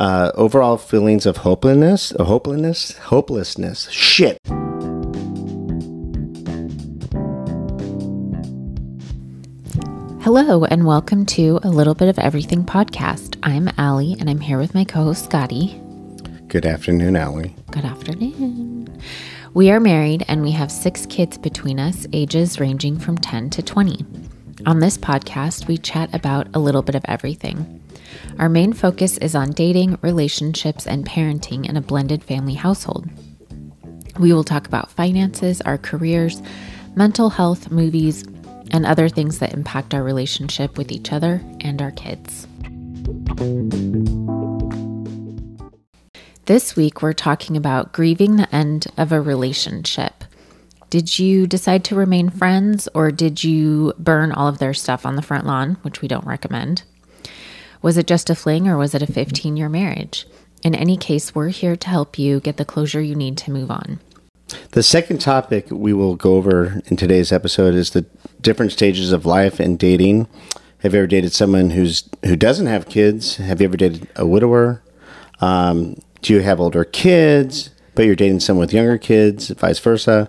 uh, overall feelings of hopelessness, hopelessness, hopelessness. Shit. Hello, and welcome to a Little Bit of Everything podcast. I'm Allie, and I'm here with my co host, Scotty. Good afternoon, Allie. Good afternoon. We are married and we have six kids between us, ages ranging from 10 to 20. On this podcast, we chat about a little bit of everything. Our main focus is on dating, relationships, and parenting in a blended family household. We will talk about finances, our careers, mental health, movies, and other things that impact our relationship with each other and our kids. This week, we're talking about grieving the end of a relationship. Did you decide to remain friends or did you burn all of their stuff on the front lawn, which we don't recommend? Was it just a fling or was it a 15 year marriage? In any case, we're here to help you get the closure you need to move on. The second topic we will go over in today's episode is the different stages of life and dating. Have you ever dated someone who's who doesn't have kids? Have you ever dated a widower? Um, do you have older kids, but you're dating someone with younger kids, vice versa?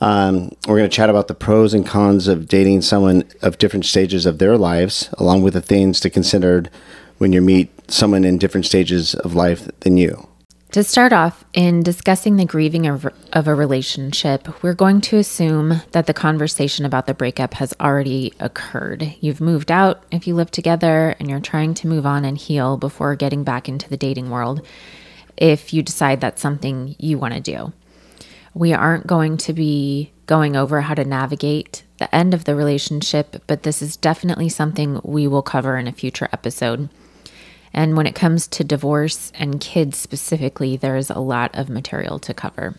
Um, we're going to chat about the pros and cons of dating someone of different stages of their lives, along with the things to consider when you meet someone in different stages of life than you. To start off, in discussing the grieving of, of, a relationship, we're going to assume that the conversation about the breakup has already occurred. You've moved out if you live together and you're trying to move on and heal before getting back into the dating world if you decide that's something you want to do. We aren't going to be going over how to navigate the end of the relationship, but this is definitely something we will cover in a future episode. And when it comes to divorce and kids specifically, there is a lot of material to cover.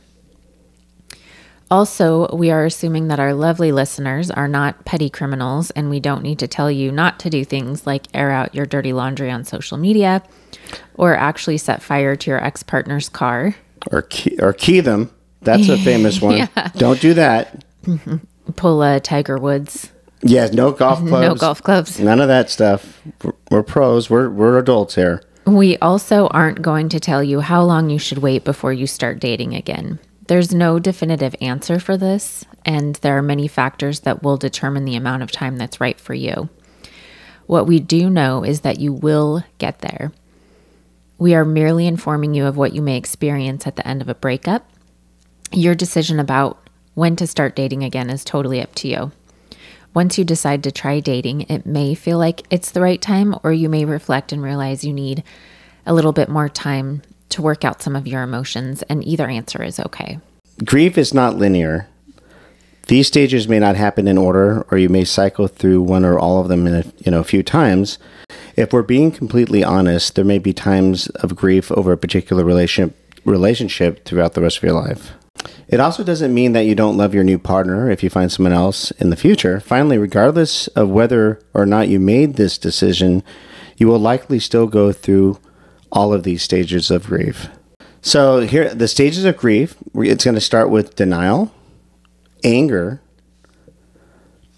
Also, we are assuming that our lovely listeners are not petty criminals, and we don't need to tell you not to do things like air out your dirty laundry on social media or actually set fire to your ex partner's car. Or key, or key them. That's a famous one. yeah. Don't do that. Pull a Tiger Woods. Yes, no golf clubs. no golf clubs. None of that stuff. We're, we're pros. We're we're adults here. We also aren't going to tell you how long you should wait before you start dating again. There's no definitive answer for this, and there are many factors that will determine the amount of time that's right for you. What we do know is that you will get there. We are merely informing you of what you may experience at the end of a breakup your decision about when to start dating again is totally up to you. Once you decide to try dating, it may feel like it's the right time, or you may reflect and realize you need a little bit more time to work out some of your emotions, and either answer is okay. Grief is not linear. These stages may not happen in order, or you may cycle through one or all of them in a you know a few times. If we're being completely honest, there may be times of grief over a particular relationship relationship throughout the rest of your life. It also doesn't mean that you don't love your new partner if you find someone else in the future. Finally, regardless of whether or not you made this decision, you will likely still go through all of these stages of grief. So, here, the stages of grief, it's going to start with denial, anger,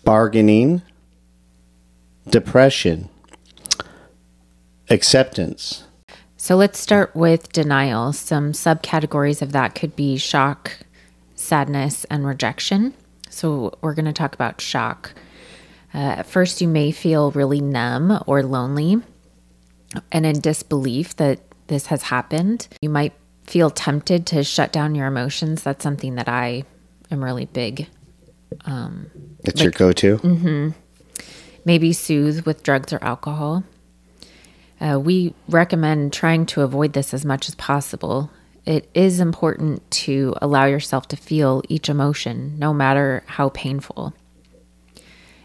bargaining, depression, acceptance. So, let's start with denial. Some subcategories of that could be shock, sadness, and rejection. So, we're going to talk about shock. Uh, at first, you may feel really numb or lonely and in disbelief that this has happened. You might feel tempted to shut down your emotions. That's something that I am really big. Um, it's like, your go to? Mm-hmm. Maybe soothe with drugs or alcohol. Uh, we recommend trying to avoid this as much as possible it is important to allow yourself to feel each emotion, no matter how painful.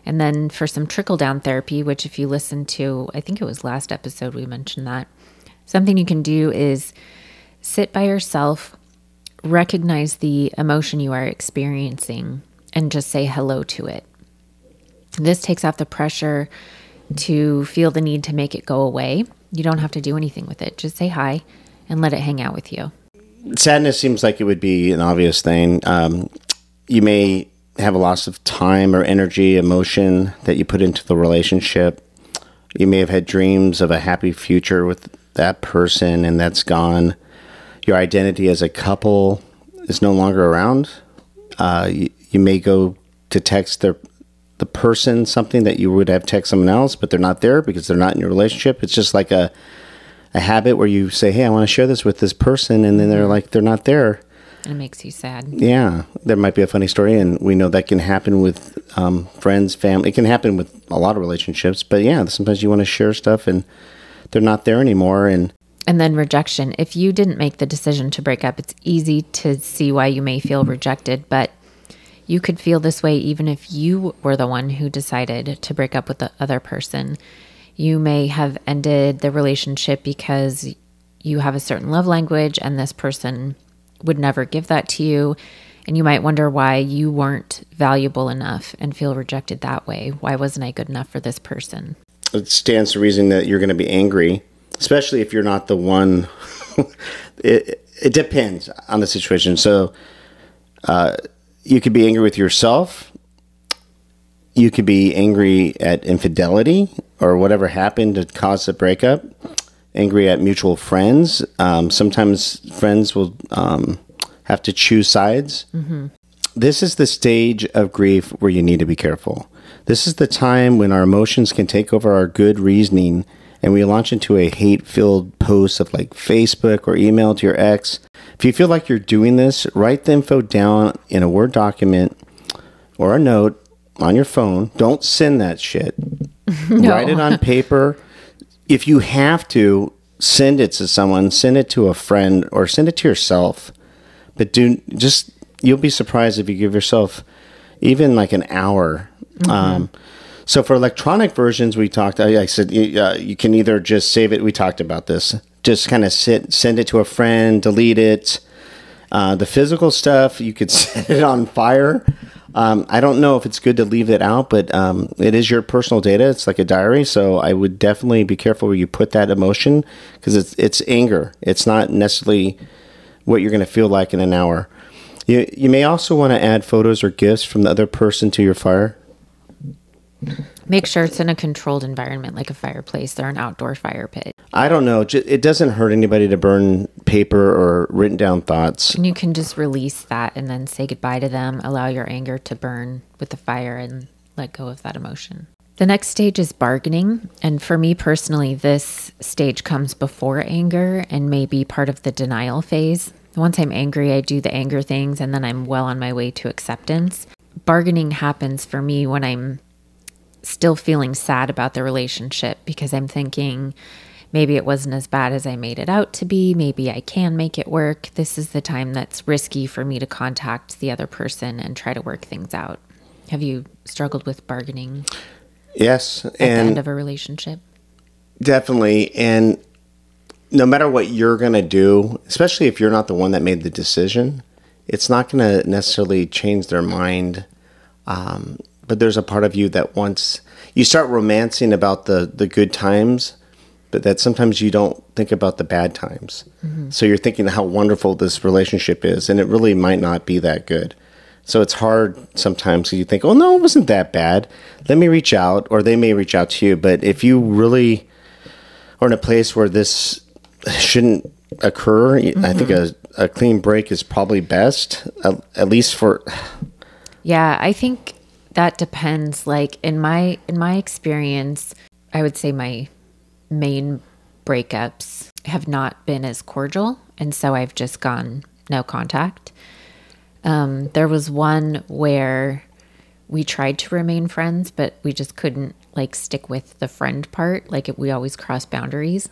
And then for some trickle down therapy, which, if you listen to, I think it was last episode we mentioned that, something you can do is sit by yourself, recognize the emotion you are experiencing, and just say hello to it. This takes off the pressure to feel the need to make it go away. You don't have to do anything with it. Just say hi and let it hang out with you sadness seems like it would be an obvious thing. Um, you may have a loss of time or energy, emotion that you put into the relationship. You may have had dreams of a happy future with that person and that's gone. Your identity as a couple is no longer around. Uh, you, you may go to text their the person something that you would have text someone else, but they're not there because they're not in your relationship. It's just like a a habit where you say, "Hey, I want to share this with this person," and then they're like, they're not there. And it makes you sad. Yeah, there might be a funny story, and we know that can happen with um, friends, family. It can happen with a lot of relationships, but yeah, sometimes you want to share stuff, and they're not there anymore, and And then rejection. If you didn't make the decision to break up, it's easy to see why you may feel rejected, but you could feel this way even if you were the one who decided to break up with the other person. You may have ended the relationship because you have a certain love language and this person would never give that to you. And you might wonder why you weren't valuable enough and feel rejected that way. Why wasn't I good enough for this person? it stands to reason that you're going to be angry, especially if you're not the one. it it depends on the situation. So, uh, you could be angry with yourself. You could be angry at infidelity or whatever happened to cause the breakup. Angry at mutual friends. Um, sometimes friends will um, have to choose sides. This is the stage of grief where you need to be careful. This is the time when our emotions can take over our good reasoning and we launch into a hate filled post of like Facebook or email to your ex. If you feel like you're doing this, write the info down in a Word document or a note on your phone. Don't send that shit. Write it on paper. If you have to, send it to someone, send it to a friend, or send it to yourself. But do just, you'll be surprised if you give yourself even like an hour. Um, so for electronic versions, we talked. I, I said you, uh, you can either just save it. We talked about this. Just kind of sit, send it to a friend, delete it. Uh, the physical stuff, you could set it on fire. Um, I don't know if it's good to leave it out, but um, it is your personal data. It's like a diary, so I would definitely be careful where you put that emotion because it's it's anger. It's not necessarily what you're going to feel like in an hour. You you may also want to add photos or gifts from the other person to your fire. Make sure it's in a controlled environment like a fireplace or an outdoor fire pit. I don't know. It doesn't hurt anybody to burn paper or written down thoughts. And you can just release that and then say goodbye to them, allow your anger to burn with the fire and let go of that emotion. The next stage is bargaining. And for me personally, this stage comes before anger and may be part of the denial phase. Once I'm angry, I do the anger things and then I'm well on my way to acceptance. Bargaining happens for me when I'm still feeling sad about the relationship because I'm thinking maybe it wasn't as bad as I made it out to be. Maybe I can make it work. This is the time that's risky for me to contact the other person and try to work things out. Have you struggled with bargaining Yes, at the end and of a relationship? definitely. And no matter what you're going to do, especially if you're not the one that made the decision, it's not going to necessarily change their mind. Um, but there's a part of you that wants you start romancing about the the good times, but that sometimes you don't think about the bad times. Mm-hmm. So you're thinking how wonderful this relationship is, and it really might not be that good. So it's hard sometimes. You think, "Oh no, it wasn't that bad." Let me reach out, or they may reach out to you. But if you really are in a place where this shouldn't occur, I think mm-hmm. a, a clean break is probably best, at, at least for Yeah, I think that depends. Like in my in my experience, I would say my main breakups have not been as cordial, and so I've just gone no contact. Um, there was one where we tried to remain friends, but we just couldn't like stick with the friend part. Like it, we always cross boundaries.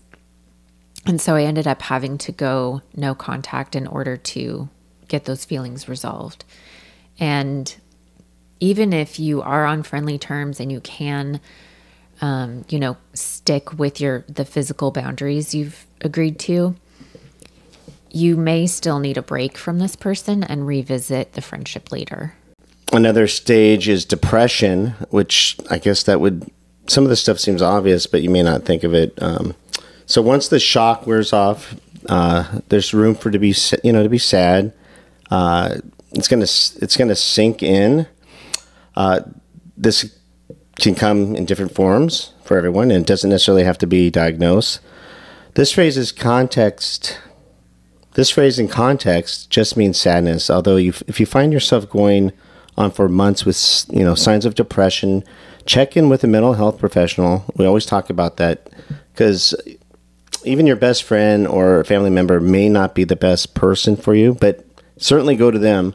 And so I ended up having to go no contact in order to get those feelings resolved. And even if you are on friendly terms and you can, um, you know, stick with your the physical boundaries you've agreed to, you may still need a break from this person and revisit the friendship later. Another stage is depression, which I guess that would some of the stuff seems obvious, but you may not think of it. Um, so once the shock wears off, uh, there's room for to be you know to be sad. Uh, it's gonna it's gonna sink in. Uh, this can come in different forms for everyone, and it doesn't necessarily have to be diagnosed. This phrase is context. This phrase in context just means sadness. Although you, if you find yourself going on for months with you know signs of depression, check in with a mental health professional. We always talk about that because even your best friend or family member may not be the best person for you, but certainly go to them.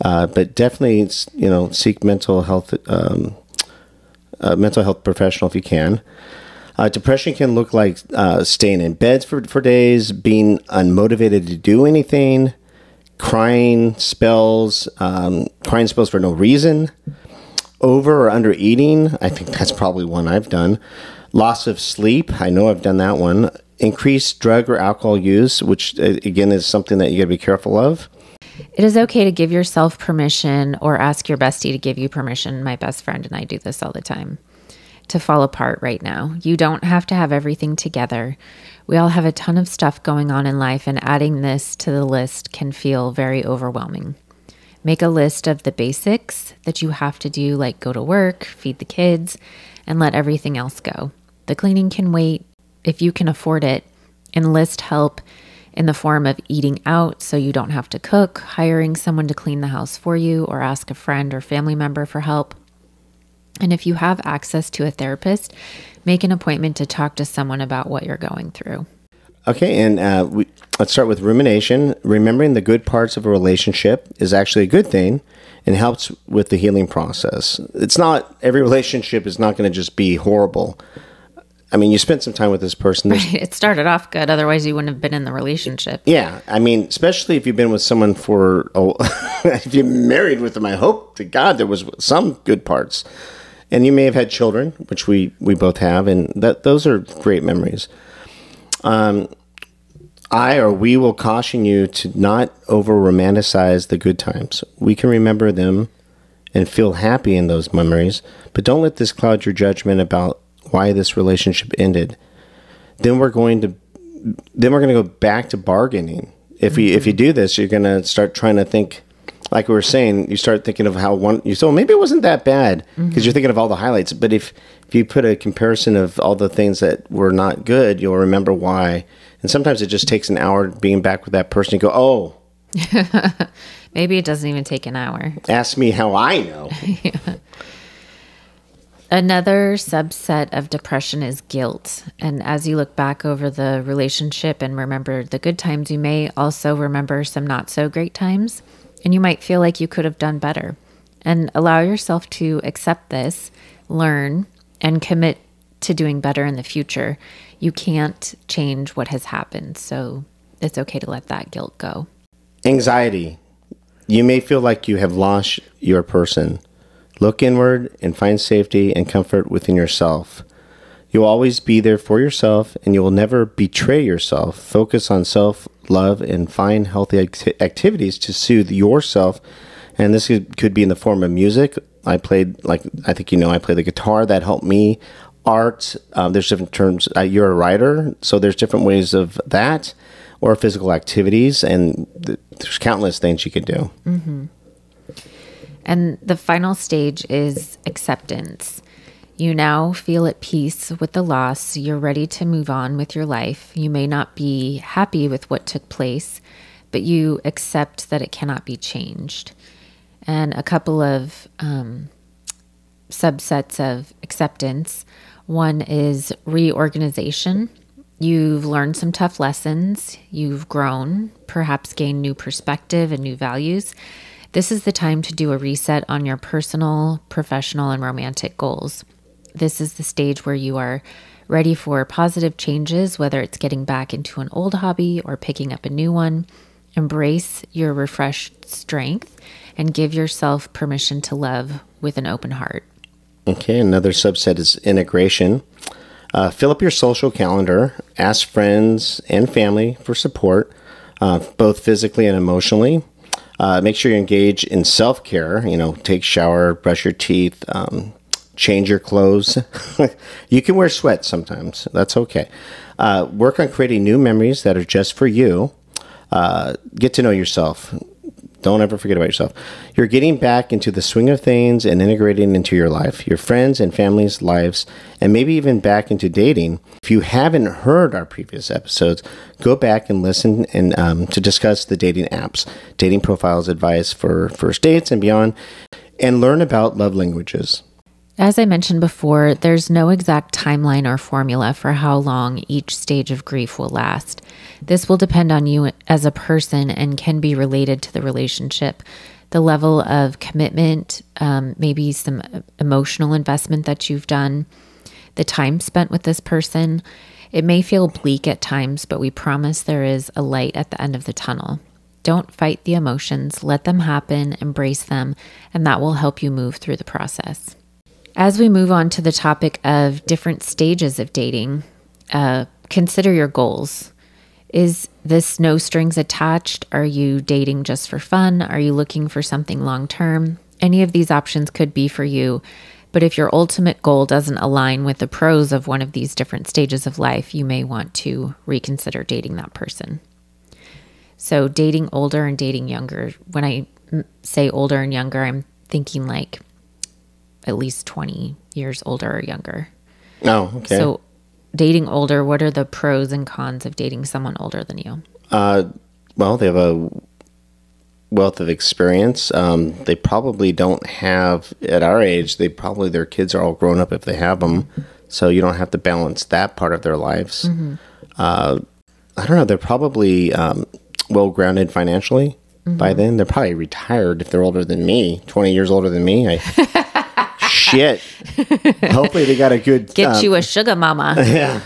Uh, but definitely, you know, seek mental health, um, mental health professional if you can. Uh, depression can look like uh, staying in bed for, for days, being unmotivated to do anything, crying spells, um, crying spells for no reason, over or under eating. I think that's probably one I've done. Loss of sleep. I know I've done that one. Increased drug or alcohol use, which uh, again is something that you got to be careful of. It is okay to give yourself permission or ask your bestie to give you permission. My best friend and I do this all the time to fall apart right now. You don't have to have everything together. We all have a ton of stuff going on in life, and adding this to the list can feel very overwhelming. Make a list of the basics that you have to do, like go to work, feed the kids, and let everything else go. The cleaning can wait if you can afford it. Enlist help in the form of eating out so you don't have to cook, hiring someone to clean the house for you, or ask a friend or family member for help. And if you have access to a therapist, make an appointment to talk to someone about what you're going through. Okay, and uh, we, let's start with rumination. Remembering the good parts of a relationship is actually a good thing and helps with the healing process. It's not, every relationship is not going to just be horrible. I mean, you spent some time with this person. Right. It started off good. Otherwise, you wouldn't have been in the relationship. Yeah. I mean, especially if you've been with someone for, oh, if you're married with them, I hope to God there was some good parts and you may have had children, which we we both have, and that those are great memories. Um, I or we will caution you to not over romanticize the good times. We can remember them and feel happy in those memories, but don't let this cloud your judgment about why this relationship ended. Then we're going to then we're going to go back to bargaining. If we if you do this, you're going to start trying to think like we were saying, you start thinking of how one you so maybe it wasn't that bad because mm-hmm. you're thinking of all the highlights. But if if you put a comparison of all the things that were not good, you'll remember why. And sometimes it just takes an hour being back with that person. You go, oh. maybe it doesn't even take an hour. Ask me how I know. yeah. Another subset of depression is guilt. And as you look back over the relationship and remember the good times, you may also remember some not so great times and you might feel like you could have done better. And allow yourself to accept this, learn, and commit to doing better in the future. You can't change what has happened, so it's okay to let that guilt go. Anxiety. You may feel like you have lost your person. Look inward and find safety and comfort within yourself. You'll always be there for yourself and you will never betray yourself. Focus on self love and find healthy act- activities to soothe yourself. And this could, could be in the form of music. I played, like, I think you know, I play the guitar. That helped me. Art, um, there's different terms. Uh, you're a writer, so there's different ways of that or physical activities. And th- there's countless things you could do. Mm-hmm. And the final stage is acceptance. You now feel at peace with the loss. You're ready to move on with your life. You may not be happy with what took place, but you accept that it cannot be changed. And a couple of um, subsets of acceptance one is reorganization. You've learned some tough lessons, you've grown, perhaps gained new perspective and new values. This is the time to do a reset on your personal, professional, and romantic goals this is the stage where you are ready for positive changes, whether it's getting back into an old hobby or picking up a new one. Embrace your refreshed strength and give yourself permission to love with an open heart. Okay, another subset is integration. Uh, fill up your social calendar, ask friends and family for support, uh, both physically and emotionally. Uh, make sure you engage in self care, you know, take shower, brush your teeth, um, change your clothes. you can wear sweats sometimes. That's okay. Uh, work on creating new memories that are just for you. Uh, get to know yourself. Don't ever forget about yourself. You're getting back into the swing of things and integrating into your life, your friends and family's lives, and maybe even back into dating. If you haven't heard our previous episodes, go back and listen and um, to discuss the dating apps, dating profiles, advice for first dates and beyond, and learn about love languages. As I mentioned before, there's no exact timeline or formula for how long each stage of grief will last. This will depend on you as a person and can be related to the relationship, the level of commitment, um, maybe some emotional investment that you've done, the time spent with this person. It may feel bleak at times, but we promise there is a light at the end of the tunnel. Don't fight the emotions, let them happen, embrace them, and that will help you move through the process. As we move on to the topic of different stages of dating, uh, consider your goals. Is this no strings attached? Are you dating just for fun? Are you looking for something long term? Any of these options could be for you. But if your ultimate goal doesn't align with the pros of one of these different stages of life, you may want to reconsider dating that person. So, dating older and dating younger. When I say older and younger, I'm thinking like at least 20 years older or younger. Oh, okay. So, dating older, what are the pros and cons of dating someone older than you? Uh, well, they have a wealth of experience. Um, they probably don't have at our age. They probably their kids are all grown up if they have them, so you don't have to balance that part of their lives. Uh, I don't know. They're probably um, well grounded financially by then. They're probably retired if they're older than me, twenty years older than me. I, shit. Hopefully, they got a good Get um, you a sugar mama. yeah.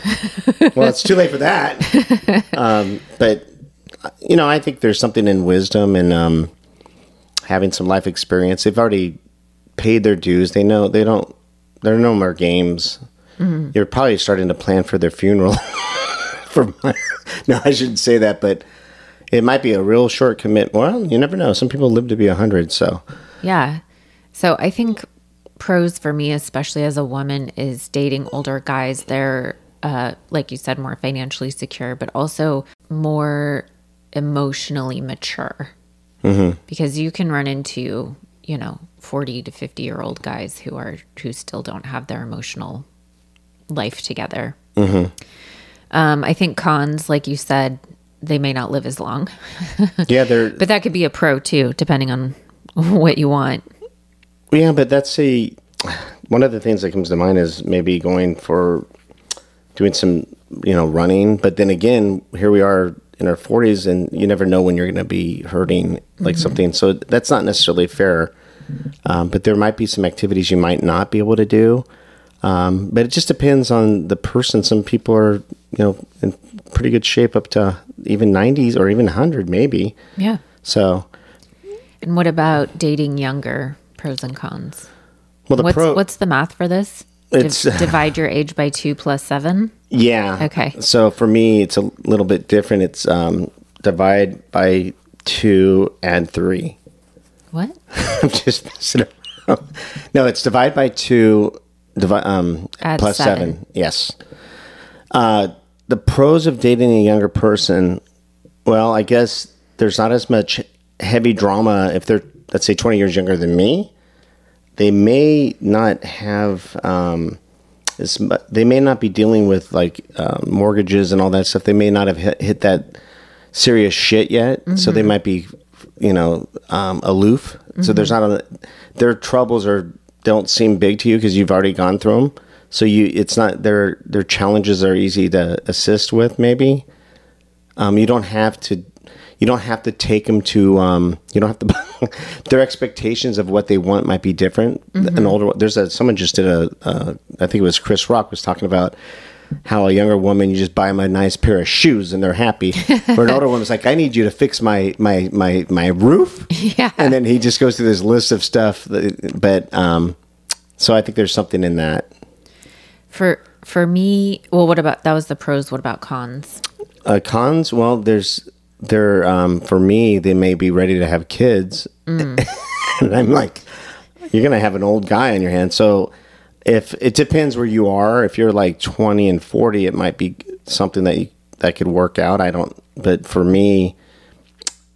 Well, it's too late for that. Um, but you know, I think there's something in wisdom and um, having some life experience. They've already paid their dues. They know they don't. There are no more games. You're probably starting to plan for their funeral. for my, no, I shouldn't say that, but it might be a real short commit. Well, you never know. Some people live to be a hundred. So Yeah. So I think pros for me, especially as a woman, is dating older guys. They're, uh, like you said, more financially secure, but also more emotionally mature. Because you can run into, you know, 40 to 50 year old guys who are, who still don't have their emotional life together. Um, I think cons, like you said, they may not live as long, yeah, they're but that could be a pro too, depending on what you want. Yeah, but that's a one of the things that comes to mind is maybe going for doing some, you know, running. But then again, here we are in our 40s, and you never know when you're going to be hurting like something. So that's not necessarily fair. Um, but there might be some activities you might not be able to do. Um, but it just depends on the person. Some people are, you know, in pretty good shape up to even 90s or even 100 maybe. Yeah. So, And what about dating younger? Pros and cons. well, the What's pro. what's the math for this? Div- It's- divide your age by two plus seven. Yeah. Okay. So for me, it's a little bit different. It's um, divide by two and three. What? I'm just messing around. No, it's divide by two, divide um, plus seven. seven. Yes. Uh, the pros of dating a younger person. Well, I guess there's not as much heavy drama if they're let's say 20 years younger than me. They may not have. Um, as they may not be dealing with like uh, mortgages and all that stuff. They may not have hit, hit that serious shit yet, so they might be, you know, um, aloof. So there's not a their troubles are don't seem big to you because you've already gone through them. So you, it's not their their challenges are easy to assist with. Maybe um, you don't have to. You don't have to take them to. Um, you don't have to. their expectations of what they want might be different. An older. There's a someone just did a. Uh, I think it was Chris Rock was talking about how a younger woman you just buy them a nice pair of shoes and they're happy. Where an older woman's like, I need you to fix my my my my roof. Yeah. And then he just goes through this list of stuff. That, but um, so I think there's something in that. For for me, well, what about that was the pros? What about cons? Uh, cons, well, there's there um, for me, they may be ready to have kids, and I'm like, you're gonna have an old guy on your hands. So if it depends where you are, if you're like 20 and 40, it might be something that you, that could work out. I don't, but for me,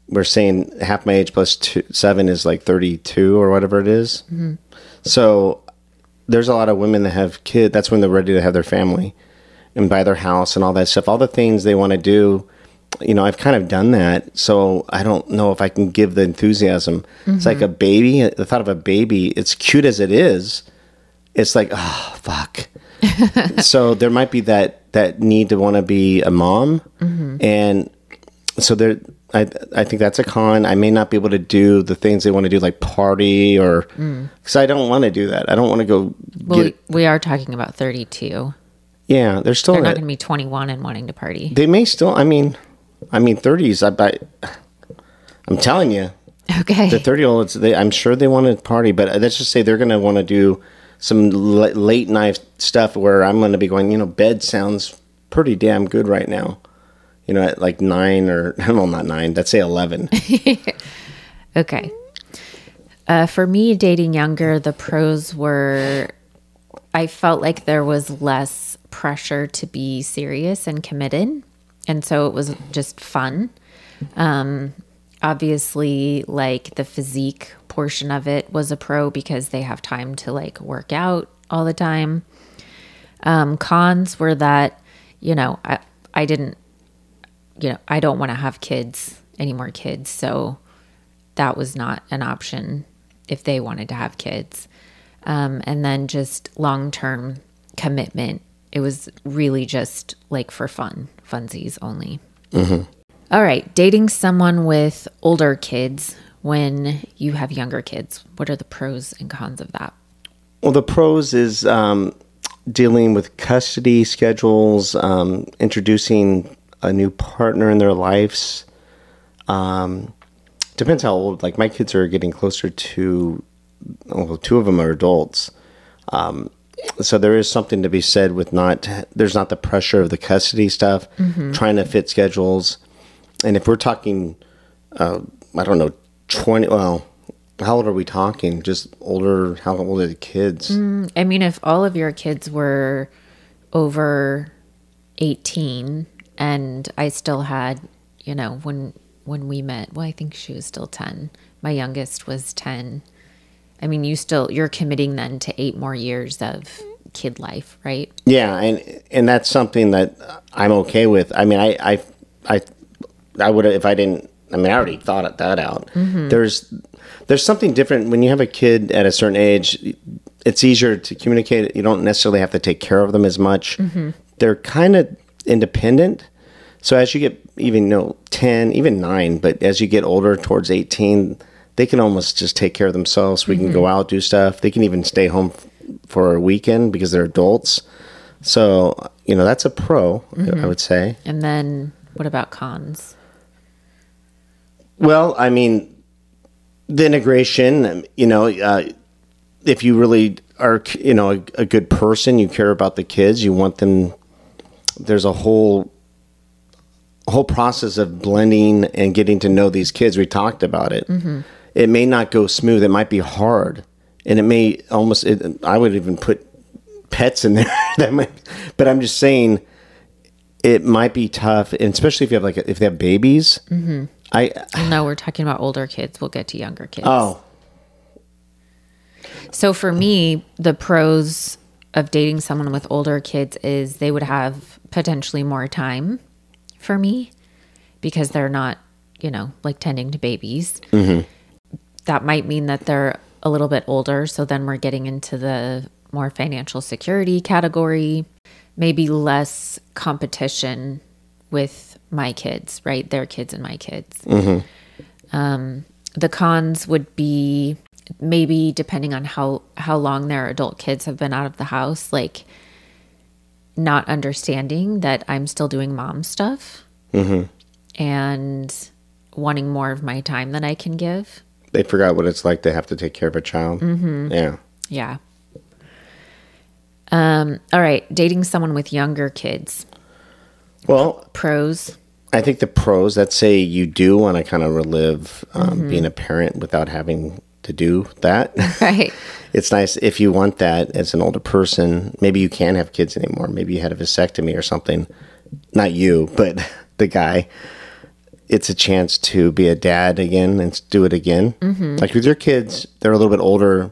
we're saying half my age plus two, seven is like 32 or whatever it is. So there's a lot of women that have kids. That's when they're ready to have their family and buy their house and all that stuff. All the things they want to do. You know, I've kind of done that. So I don't know if I can give the enthusiasm. It's like a mm-hmm. baby. The thought of a baby, it's cute as it is. It's like, oh, fuck. so there might be that that need to want to be a mom mm-hmm. and so there I, I think that's a con i may not be able to do the things they want to do like party or mm. because i don't want to do that i don't want to go Well, get we are talking about 32. yeah they're still They're not going to be 21 and wanting to party. they may still i mean i mean 30s i bet i'm telling you Okay. the 30 year olds they, i'm sure they want to party but let's just say they're going to want to do some l- late night stuff where i'm going to be going you know bed sounds pretty damn good right now you know at like nine or well not nine let's say 11 Okay. Uh, for me, dating younger, the pros were I felt like there was less pressure to be serious and committed. And so it was just fun. Um, obviously, like the physique portion of it was a pro because they have time to like work out all the time. Um, cons were that, you know, I, I didn't, you know, I don't want to have kids, any more kids. So that was not an option if they wanted to have kids. Um, and then just long term commitment. It was really just like for fun, funsies only. All right, dating someone with older kids when you have younger kids. What are the pros and cons of that? well the pros is um, dealing with custody schedules um, introducing a new partner in their lives um, depends how old like my kids are getting closer to well two of them are adults um, so there is something to be said with not there's not the pressure of the custody stuff trying to fit schedules and if we're talking uh, i don't know 20 well how old are we talking just older how old are the kids I mean, if all of your kids were over 18 and I still had, you know, when when we met, well, I think she was still 10. My youngest was 10. I mean, you still you're committing then to 8 more years of kid life, right? Yeah, and and that's something that I'm okay with. I mean, I I I, I would if I didn't. I mean, I already thought that out. Mm-hmm. There's there's something different when you have a kid at a certain age. It's easier to communicate. You don't necessarily have to take care of them as much. Mm-hmm. They're kind of independent. So as you get even you know ten, even nine, but as you get older towards eighteen, they can almost just take care of themselves. We can go out do stuff. They can even stay home f- for a weekend because they're adults. So you know that's a pro, I would say. And then what about cons? Well, I mean, the integration. um, You know, uh, if you really are, you know, a, a good person, you care about the kids. You want them. There's a whole whole process of blending and getting to know these kids. We talked about it. It may not go smooth. It might be hard, and it may almost. It, I would even put pets in there. that might, but I'm just saying, it might be tough, and especially if you have like if they have babies. Mm-hmm. I No, we're talking about older kids. We'll get to younger kids. oh So for me, the pros of dating someone with older kids is they would have potentially more time for me because they're not, you know, like tending to babies. That might mean that they're a little bit older. So then we're getting into the more financial security category, maybe less competition with my kids, right? Their kids and my kids mm-hmm. um, the cons would be maybe depending on how how long their adult kids have been out of the house like not understanding that i'm still doing mom stuff mm-hmm. and wanting more of my time than i can give they forgot what it's like to have to take care of a child. Mm-hmm. Yeah. yeah um all right dating someone with younger kids Well, pros I think the pros. Let's say you do want to kind of relive um, being a parent without having to do that. right it's nice if you want that as an older person. Maybe you can't have kids anymore. Maybe you had a vasectomy or something. Not you, but the guy. It's a chance to be a dad again and do it again. Mm-hmm. Like with your kids, they're a little bit older,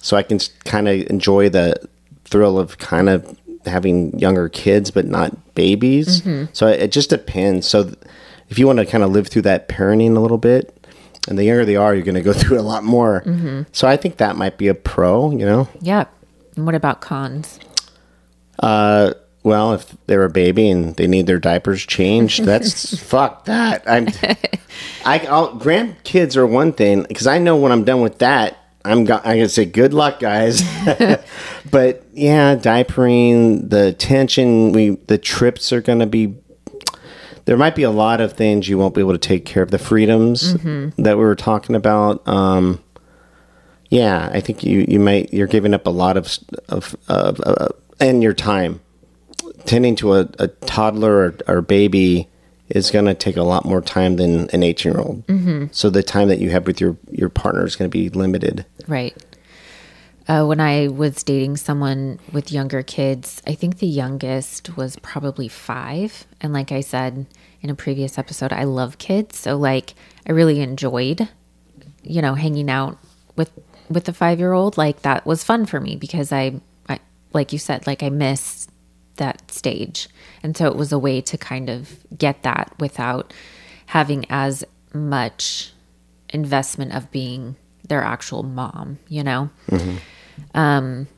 so I can kind of enjoy the thrill of kind of having younger kids, but not babies. Mm-hmm. So it just depends. So if you want to kind of live through that parenting a little bit, and the younger they are, you're going to go through it a lot more. Mm-hmm. So I think that might be a pro. You know. Yeah. And what about cons? Uh, well, if they're a baby and they need their diapers changed, that's fuck that. I'm, I, I'll, grandkids are one thing because I know when I'm done with that, I'm go- I gonna say good luck, guys. but yeah, diapering, the tension, we the trips are gonna be. There might be a lot of things you won't be able to take care of. The freedoms mm-hmm. that we were talking about. Um, yeah, I think you you might you're giving up a lot of of, of, of and your time tending to a, a toddler or, or, baby is going to take a lot more time than an 18 year old. Mm-hmm. So the time that you have with your, your partner is going to be limited. Right. Uh, when I was dating someone with younger kids, I think the youngest was probably five. And like I said in a previous episode, I love kids. So like I really enjoyed, you know, hanging out with with the five year old. Like that was fun for me because I, I like you said, like I missed that stage. And so it was a way to kind of get that without having as much investment of being their actual mom, you know? Mm-hmm. Um,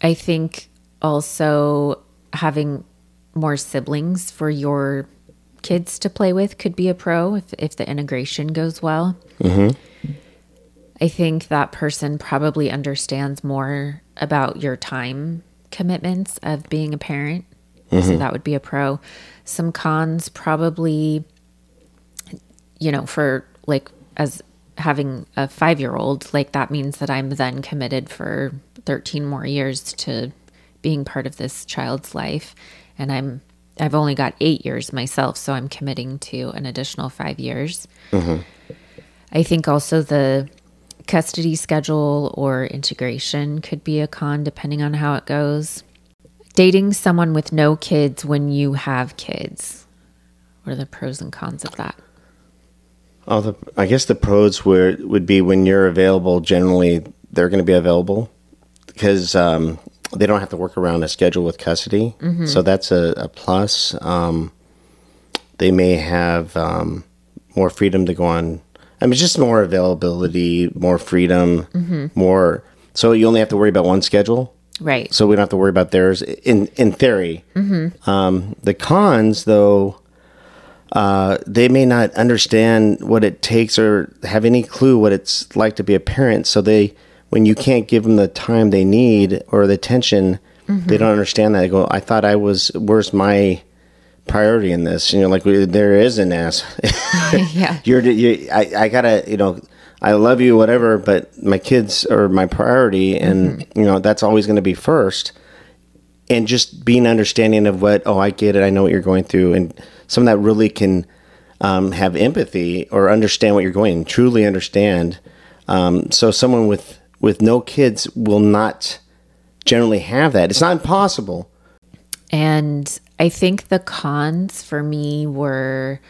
I think also having more siblings for your kids to play with could be a pro if, if the integration goes well. Mm-hmm. I think that person probably understands more about your time commitments of being a parent. Mm-hmm. So that would be a pro. Some cons probably, you know, for like as having a five year old, like that means that I'm then committed for 13 more years to being part of this child's life. And I'm, I've only got eight years myself, so I'm committing to an additional five years. Mm-hmm. I think also the custody schedule or integration could be a con depending on how it goes. Dating someone with no kids when you have kids. What are the pros and cons of that? Oh, the, I guess the pros were, would be when you're available, generally they're going to be available because um, they don't have to work around a schedule with custody. Mm-hmm. So that's a, a plus. Um, they may have um, more freedom to go on I mean, just more availability, more freedom, mm-hmm. more. So you only have to worry about one schedule, right? So we don't have to worry about theirs. In in theory, mm-hmm. um, the cons though, uh, they may not understand what it takes or have any clue what it's like to be a parent. So they, when you can't give them the time they need or the attention, mm-hmm. they don't understand that. They go, "I thought I was. Where's my?" Priority in this. You know, like there is an ass. yeah. You're, you, I, I gotta, you know, I love you, whatever, but my kids are my priority, and mm-hmm. you know that's always going to be first. And just being understanding of what, oh, I get it, I know what you're going through, and some that really can um, have empathy or understand what you're going, truly understand. Um, so someone with with no kids will not generally have that. It's not impossible. And I think the cons for me were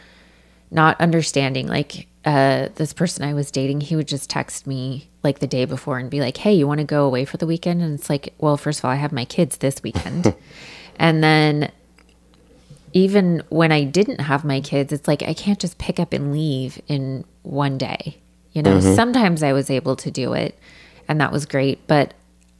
not understanding. Like uh, this person I was dating, he would just text me like the day before and be like, "Hey, you want to go away for the weekend?" And it's like, well, first of all, I have my kids this weekend, and then even when I didn't have my kids, it's like I can't just pick up and leave in one day. You know, mm-hmm. sometimes I was able to do it, and that was great, but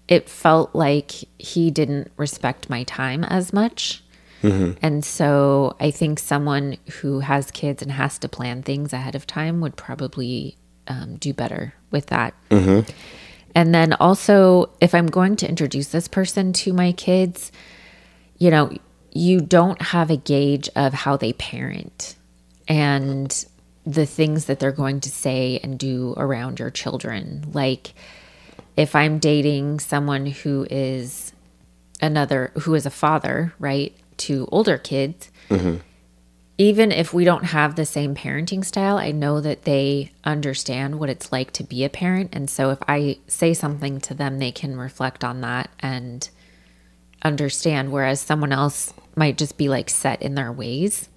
it felt like he didn't respect my time as much. Mm-hmm. And so I think someone who has kids and has to plan things ahead of time would probably um, do better with that. Mm-hmm. And then also, if I'm going to introduce this person to my kids, you know, you don't have a gauge of how they parent and the things that they're going to say and do around your children. Like, if I'm dating someone who is another, who is a father, right? To older kids, mm-hmm. even if we don't have the same parenting style, I know that they understand what it's like to be a parent. And so if I say something to them, they can reflect on that and understand, whereas someone else might just be like set in their ways.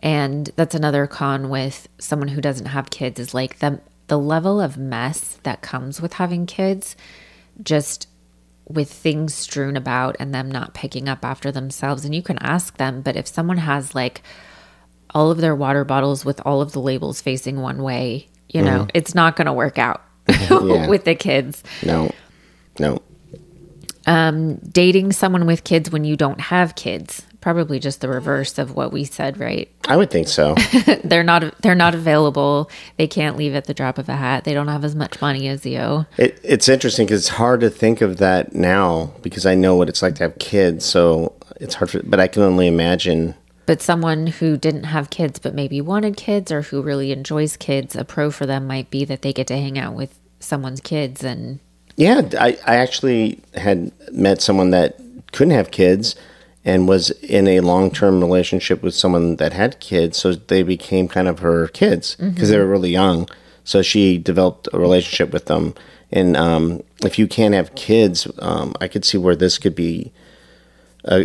And that's another con with someone who doesn't have kids is like the the level of mess that comes with having kids just with things strewn about and them not picking up after themselves. And you can ask them but if someone has like all of their water bottles with all of the labels facing one way you know mm. it's not going to work out Yeah. with the kids. No, no. Um, dating someone with kids when you don't have kids probably just the reverse of what we said right I would think so. they're not they're not available they can't leave at the drop of a hat they don't have as much money as you it, it's interesting because it's hard to think of that now because I know what it's like to have kids. So it's hard for, but I can only imagine. but someone who didn't have kids but maybe wanted kids or who really enjoys kids a pro for them might be that they get to hang out with someone's kids and Yeah, I, I actually had met someone that couldn't have kids and was in a long term relationship with someone that had kids. So they became kind of her kids because they were really young. So she developed a relationship with them. And um, if you can't have kids, um, I could see where this could be. Uh,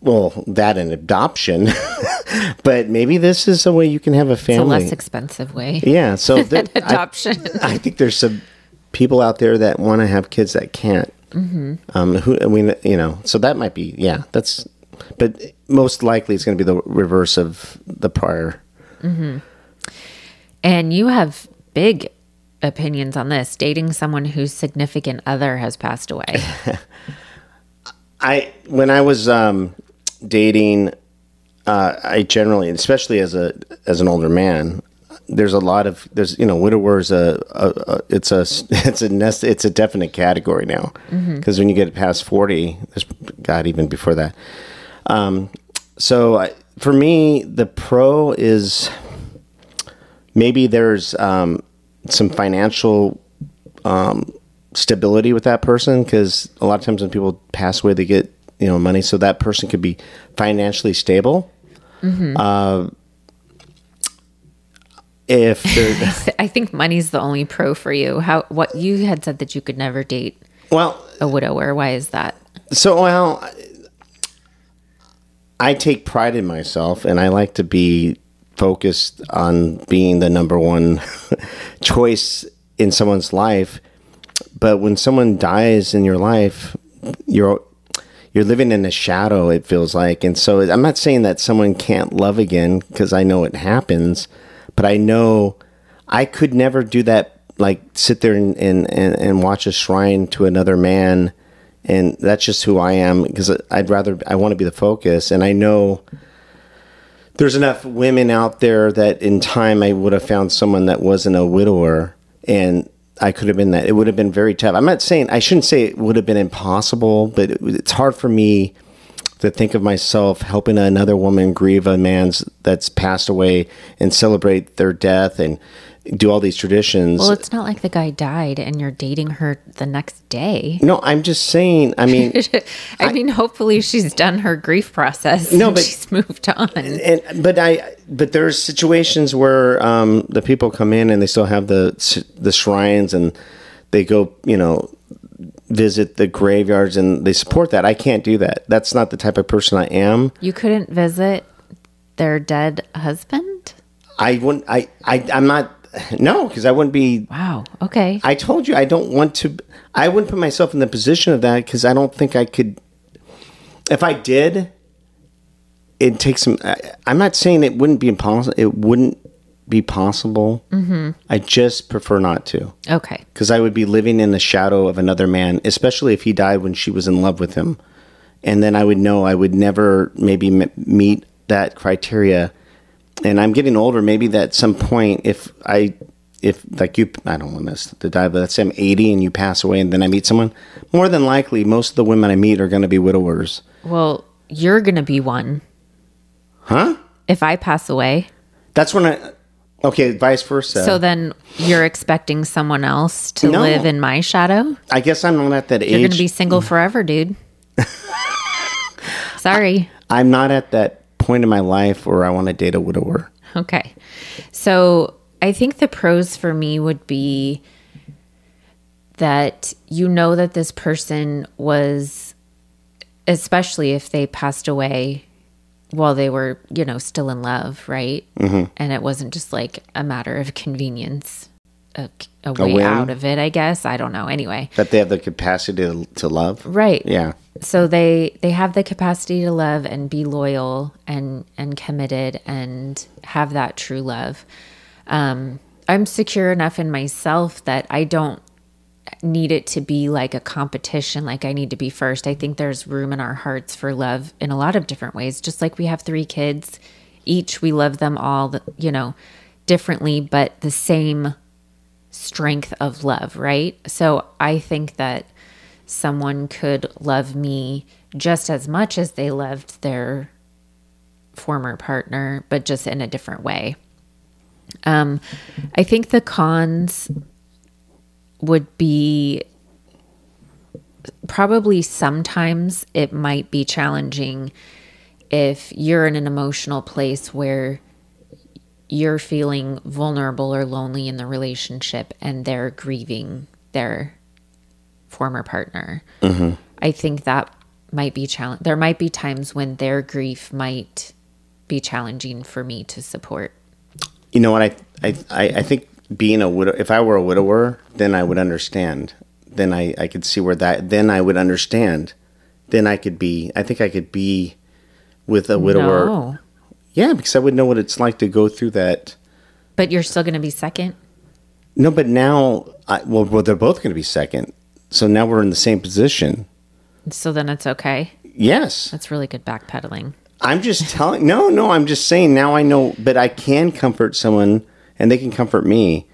well, that and adoption, but maybe this is a way you can have a it's a family. less expensive way yeah, so th- I- adoption I think there's some people out there that want to have kids that can't. Mm-hmm. Um, who I mean, you know, so that might be yeah. That's, but most likely it's going to be the reverse of the prior. and you have big opinions on this dating someone whose significant other has passed away I when I was um, dating, uh, I generally, especially as a as an older man, there's a lot of there's you know widowers a, a, a it's a it's a nest it's a definite category now. Because when you get past forty, there's God even before that. Um, so I, for me, the pro is maybe there's um, some financial um, stability with that person. Because a lot of times when people pass away, they get you know money, so that person could be financially stable. Uh, if i think money's the only pro for you. How what you had said that you could never date well, a widower. Why is that? So, well, I take pride in myself and I like to be focused on being the number one choice in someone's life. But when someone dies in your life, you're you're living in a shadow it feels like. And so i'm not saying that someone can't love again because i know it happens but i know i could never do that like sit there and, and, and, and watch a shrine to another man and that's just who i am because i'd rather i want to be the focus and i know there's enough women out there that in time I would have found someone that wasn't a widower and I could have been that. It would have been very tough. I'm not saying I shouldn't say it would have been impossible, but it, it's hard for me to think of myself helping another woman grieve a man's that's passed away and celebrate their death and do all these traditions. well it's not like the guy died and you're dating her the next day no, I'm just saying. I mean, I, mean, hopefully she's done her grief process. No, and but- she's moved on. and but I but there's situations where um, the people come in and they still have the the shrines and they go you know visit the graveyards and they support that. I can't do that. That's not the type of person I am. You couldn't visit their dead husband? I wouldn't. I I I'm not. No, because I wouldn't be. Wow. Okay. I told you I don't want to. I wouldn't put myself in the position of that because I don't think I could. If I did, it takes some. I, I'm not saying it wouldn't be impossible. It wouldn't be possible. Mm-hmm. I just prefer not to okay. because I would be living in the shadow of another man, especially if he died when she was in love with him, and then I would know I would never maybe m- meet that criteria. And I'm getting older. Maybe at some point, if I, if like you, I don't want this to die, but let's say I'm 80 and you pass away, and then I meet someone. More than likely, most of the women I meet are going to be widowers, Well, you're going to be one huh? if I pass away. That's when I. Okay, vice versa. So then you're expecting someone else to No. live in my shadow? I guess I'm not at that age. You're going to be single forever, dude. Sorry. I'm not at that point in my life where I want to date a widower. Okay. So I think the pros for me would be that you know that this person was, especially if they passed away while they were, you know, still in love, right? Mm-hmm. And it wasn't just like a matter of convenience, a, a way whim? out of it, I guess. I don't know. Anyway, That they have the capacity to, to love. right. Yeah. So they they have the capacity to love and be loyal and and committed and have that true love. Um, I'm secure enough in myself that I don't need it to be like a competition like i need to be first. I think there's room in our hearts for love in a lot of different ways. Just like we have three kids each we love them all you know differently but the same strength of love right? So i think that someone could love me just as much as they loved their former partner but just in a different way. Um i think the cons would be probably sometimes it might be challenging if you're in an emotional place where you're feeling vulnerable or lonely in the relationship and they're grieving their former partner. Mm-hmm. I think that might be challenge. There might be times when their grief might be challenging for me to support. You know what? I, I, I I think being a widow, if I were a widower, then I would understand. Then I, I could see where that, then I would understand. Then I could be, I think I could be with a widower. No, Yeah, because I would know what it's like to go through that. but you're still going to be second. No, but now, I, well, well, they're both going to be second. So now we're in the same position. So then it's okay. Yes. That's really good backpedaling. I'm just telling, no, no, I'm just saying now I know, but I can comfort someone and they can comfort me.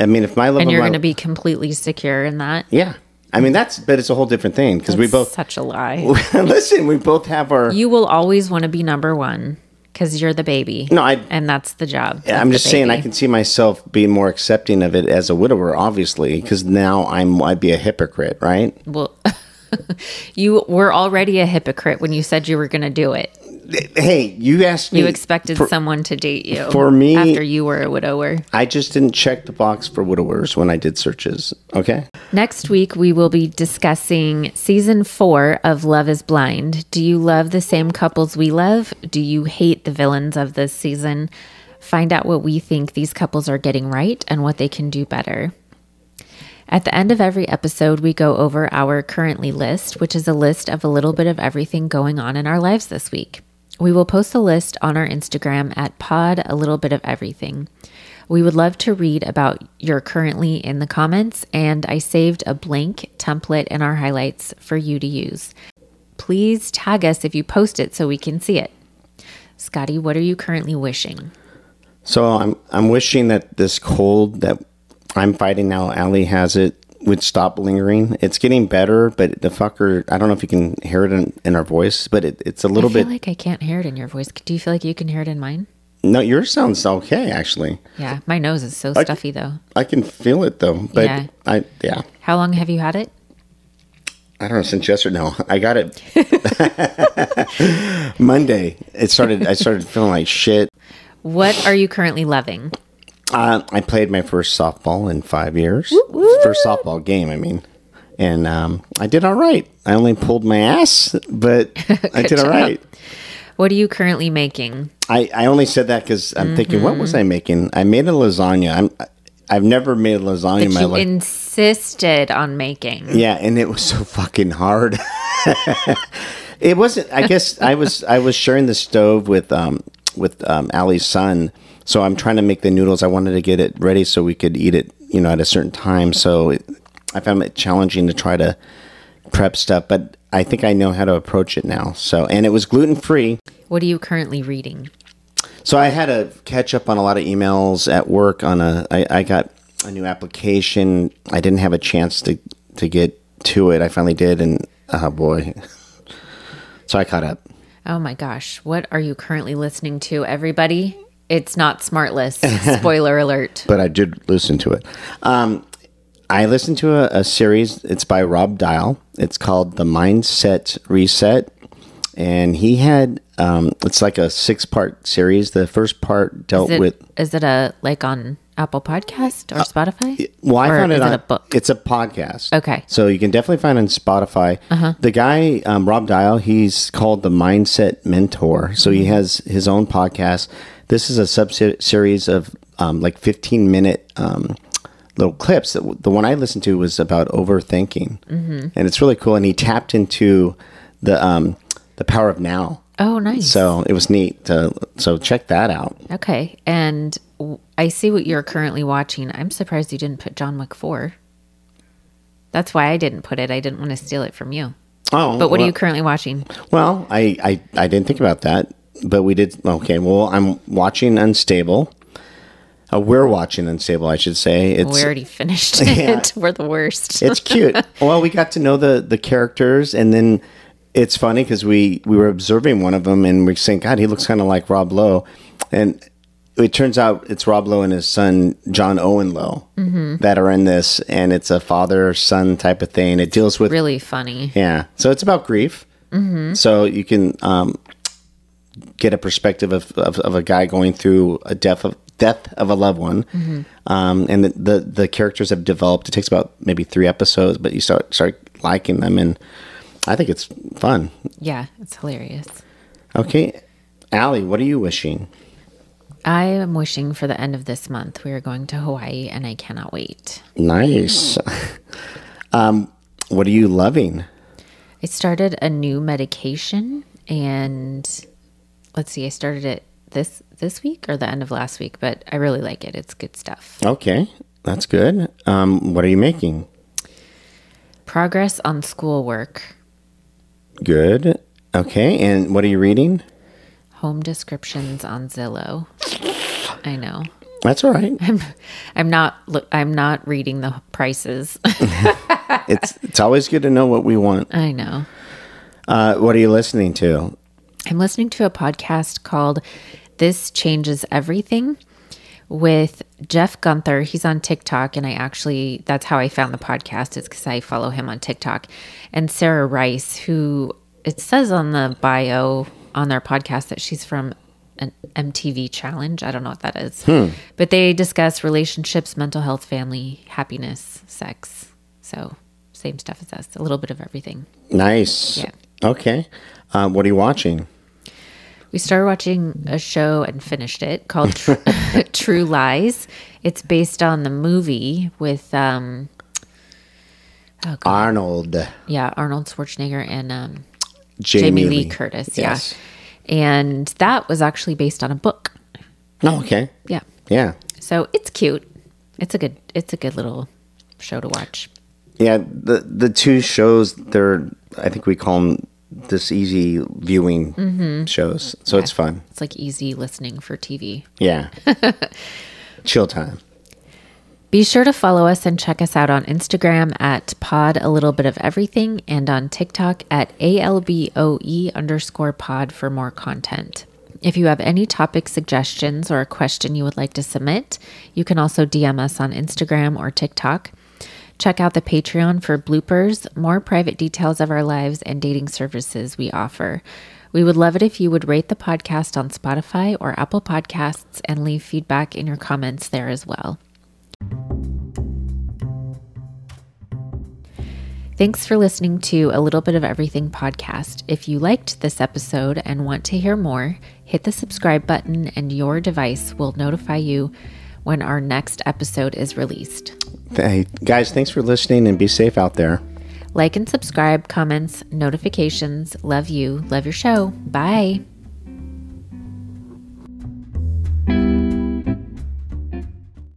I mean, if my love And you're going to be completely secure in that. yeah. I mean, that's, but it's a whole different thing because we both, such a lie. listen, we both have our, You will always want to be number one because you're the baby. No, I- and that's the job. Yeah, I'm just saying I can see myself being more accepting of it as a widower, obviously, because now I'm I'd be a hypocrite, right? Well, you were already a hypocrite when you said you were going to do it. Hey, you asked me. You expected for- someone to date you for me- after you were a widower. I just didn't check the box for widowers when I did searches. Okay. Next week, we will be discussing season four of Love is Blind. Do you love the same couples we love? Do you hate the villains of this season? Find out what we think these couples are getting right and what they can do better. At the end of every episode, we go over our currently list, which is a list of a little bit of everything going on in our lives this week. We will post a list on our Instagram at pod a little bit of everything. We would love to read about your currently in the comments, and I saved a blank template in our highlights for you to use. Please tag us if you post it so we can see it. Scotty, what are you currently wishing? So I'm I'm wishing that this cold that I'm fighting now, Allie has it, would stop lingering. It's getting better, but the fucker, I don't know if you can hear it in, in our voice, but it, it's a little bit I feel bit. like I can't hear it in your voice. Do you feel like you can hear it in mine? no, yours sounds okay, actually. Yeah, my nose is so stuffy though. I can feel it though, but Yeah. I yeah. How long have you had it? I don't know since yesterday. No, I got it Monday. It started. I started feeling like shit. What are you currently loving? Uh, I played my first softball in five years. First softball game, I mean, and um, I did all right. I only pulled my ass, but I did all job. right. What are you currently making? I, I only said that because I'm thinking, what Mm-hmm. was I making? I made a lasagna. I'm I've never made a lasagna in my you life. insisted on making. Yeah, and it was so fucking hard. it wasn't. I guess I was I was sharing the stove with um with um Allie's son, so I'm trying to make the noodles. I wanted to get it ready so we could eat it, you know, at a certain time. So it, I found it challenging to try to prep stuff, but I think I know how to approach it now. So and it was gluten free. What are you currently reading? So I had to catch up on a lot of emails at work. On a, I, I got a new application. I didn't have a chance to to get to it. I finally did, and oh boy, so I caught up. Oh my gosh. What are you currently listening to, everybody? It's not Smartless. Spoiler alert. But I did listen to it. Um, I listened to a, a series. It's by Rob Dial. It's called The Mindset Reset, and he had. Um, it's like a six part series. The first part dealt Is it, with is it a like on Apple Podcast or Spotify? Well, I Or found it is on a book? It's a podcast. Okay. Uh-huh. So you can definitely find it on Spotify. The guy, um, Rob Dial, he's called the Mindset Mentor. So Mm-hmm. he has his own podcast. This is a sub series of um, like 15 minute um, little clips. The the one I listened to was about overthinking, Mm-hmm. and it's really cool. And he tapped into the um, the power of now. Oh, nice. So it was neat. To, so check that out. Okay. And I see what you're currently watching. I'm surprised you didn't put John Wick 4. That's why I didn't put it. I didn't want to steal it from you. Oh, But what well, are you currently watching? Well, I, I, I didn't think about that, but we did. Okay, well, I'm watching Unstable. Uh, we're watching Unstable, I should say. It's we already finished Yeah. it. We're the worst. it's cute. well, we got to know the the characters, and then it's funny because we we were observing one of them, and we're saying, "God, he looks kind of like Rob Lowe," and it turns out it's Rob Lowe and his son John Owen Lowe Mm-hmm. that are in this, and it's a father son type of thing. It deals with really funny. Yeah. So it's about grief. Mm-hmm. So you can um, get a perspective of, of, of a guy going through a death of death of a loved one, um, and the, the the characters have developed. It takes about maybe three episodes, but you start start liking them, and I think it's fun. Yeah, it's hilarious. Okay, Allie, what are you wishing? I am wishing for the end of this month. We are going to Hawaii and I cannot wait. Nice. um, what are you loving? I started a new medication and let's see, I started it this this week or the end of last week, but I really like it. It's good stuff. Okay, that's good. Um, what are you making? Progress on schoolwork, Good. Okay, and what are you reading? Home descriptions on Zillow. I know. That's all right. I'm I'm not I'm not reading the prices. it's it's always good to know what we want. I know. Uh, what are you listening to? I'm listening to a podcast called This Changes Everything with Jeff Guenther. He's on TikTok, and I actually, that's how I found the podcast, is because I follow him on TikTok. And Sarah Rice, who it says on the bio on their podcast that she's from an MTV challenge. I don't know what that is. But they discuss relationships, mental health, family, happiness, sex. So, same stuff as us, a little bit of everything. Nice. Yeah. Okay. Uh, what are you watching? We started watching a show and finished it called Tr- True Lies. It's based on the movie with um oh Arnold. yeah, Arnold Schwarzenegger and um Jamie, Jamie Lee Curtis, yeah. Yes. And that was actually based on a book. Oh, okay. Yeah. Yeah. So it's cute. It's a good it's a good little show to watch. Yeah. The the two shows, they're, I think we call them this easy viewing Mm-hmm. shows. So it's fun. It's like easy listening for TV. Yeah. Chill time. Be sure to follow us and check us out on Instagram at pod a little bit of everything and on TikTok at ALBOE underscore pod for more content. If you have any topic suggestions or a question you would like to submit, you can also DM us on Instagram or TikTok. Check out the Patreon for bloopers, more private details of our lives, and dating services we offer. We would love it if you would rate the podcast on Spotify or Apple Podcasts and leave feedback in your comments there as well. Thanks for listening to A Little Bit of Everything podcast. If you liked this episode and want to hear more, hit the subscribe button and your device will notify you when our next episode is released. Hey, guys, thanks for listening and be safe out there. Like and subscribe, comments, notifications. Love you. Love your show. Bye.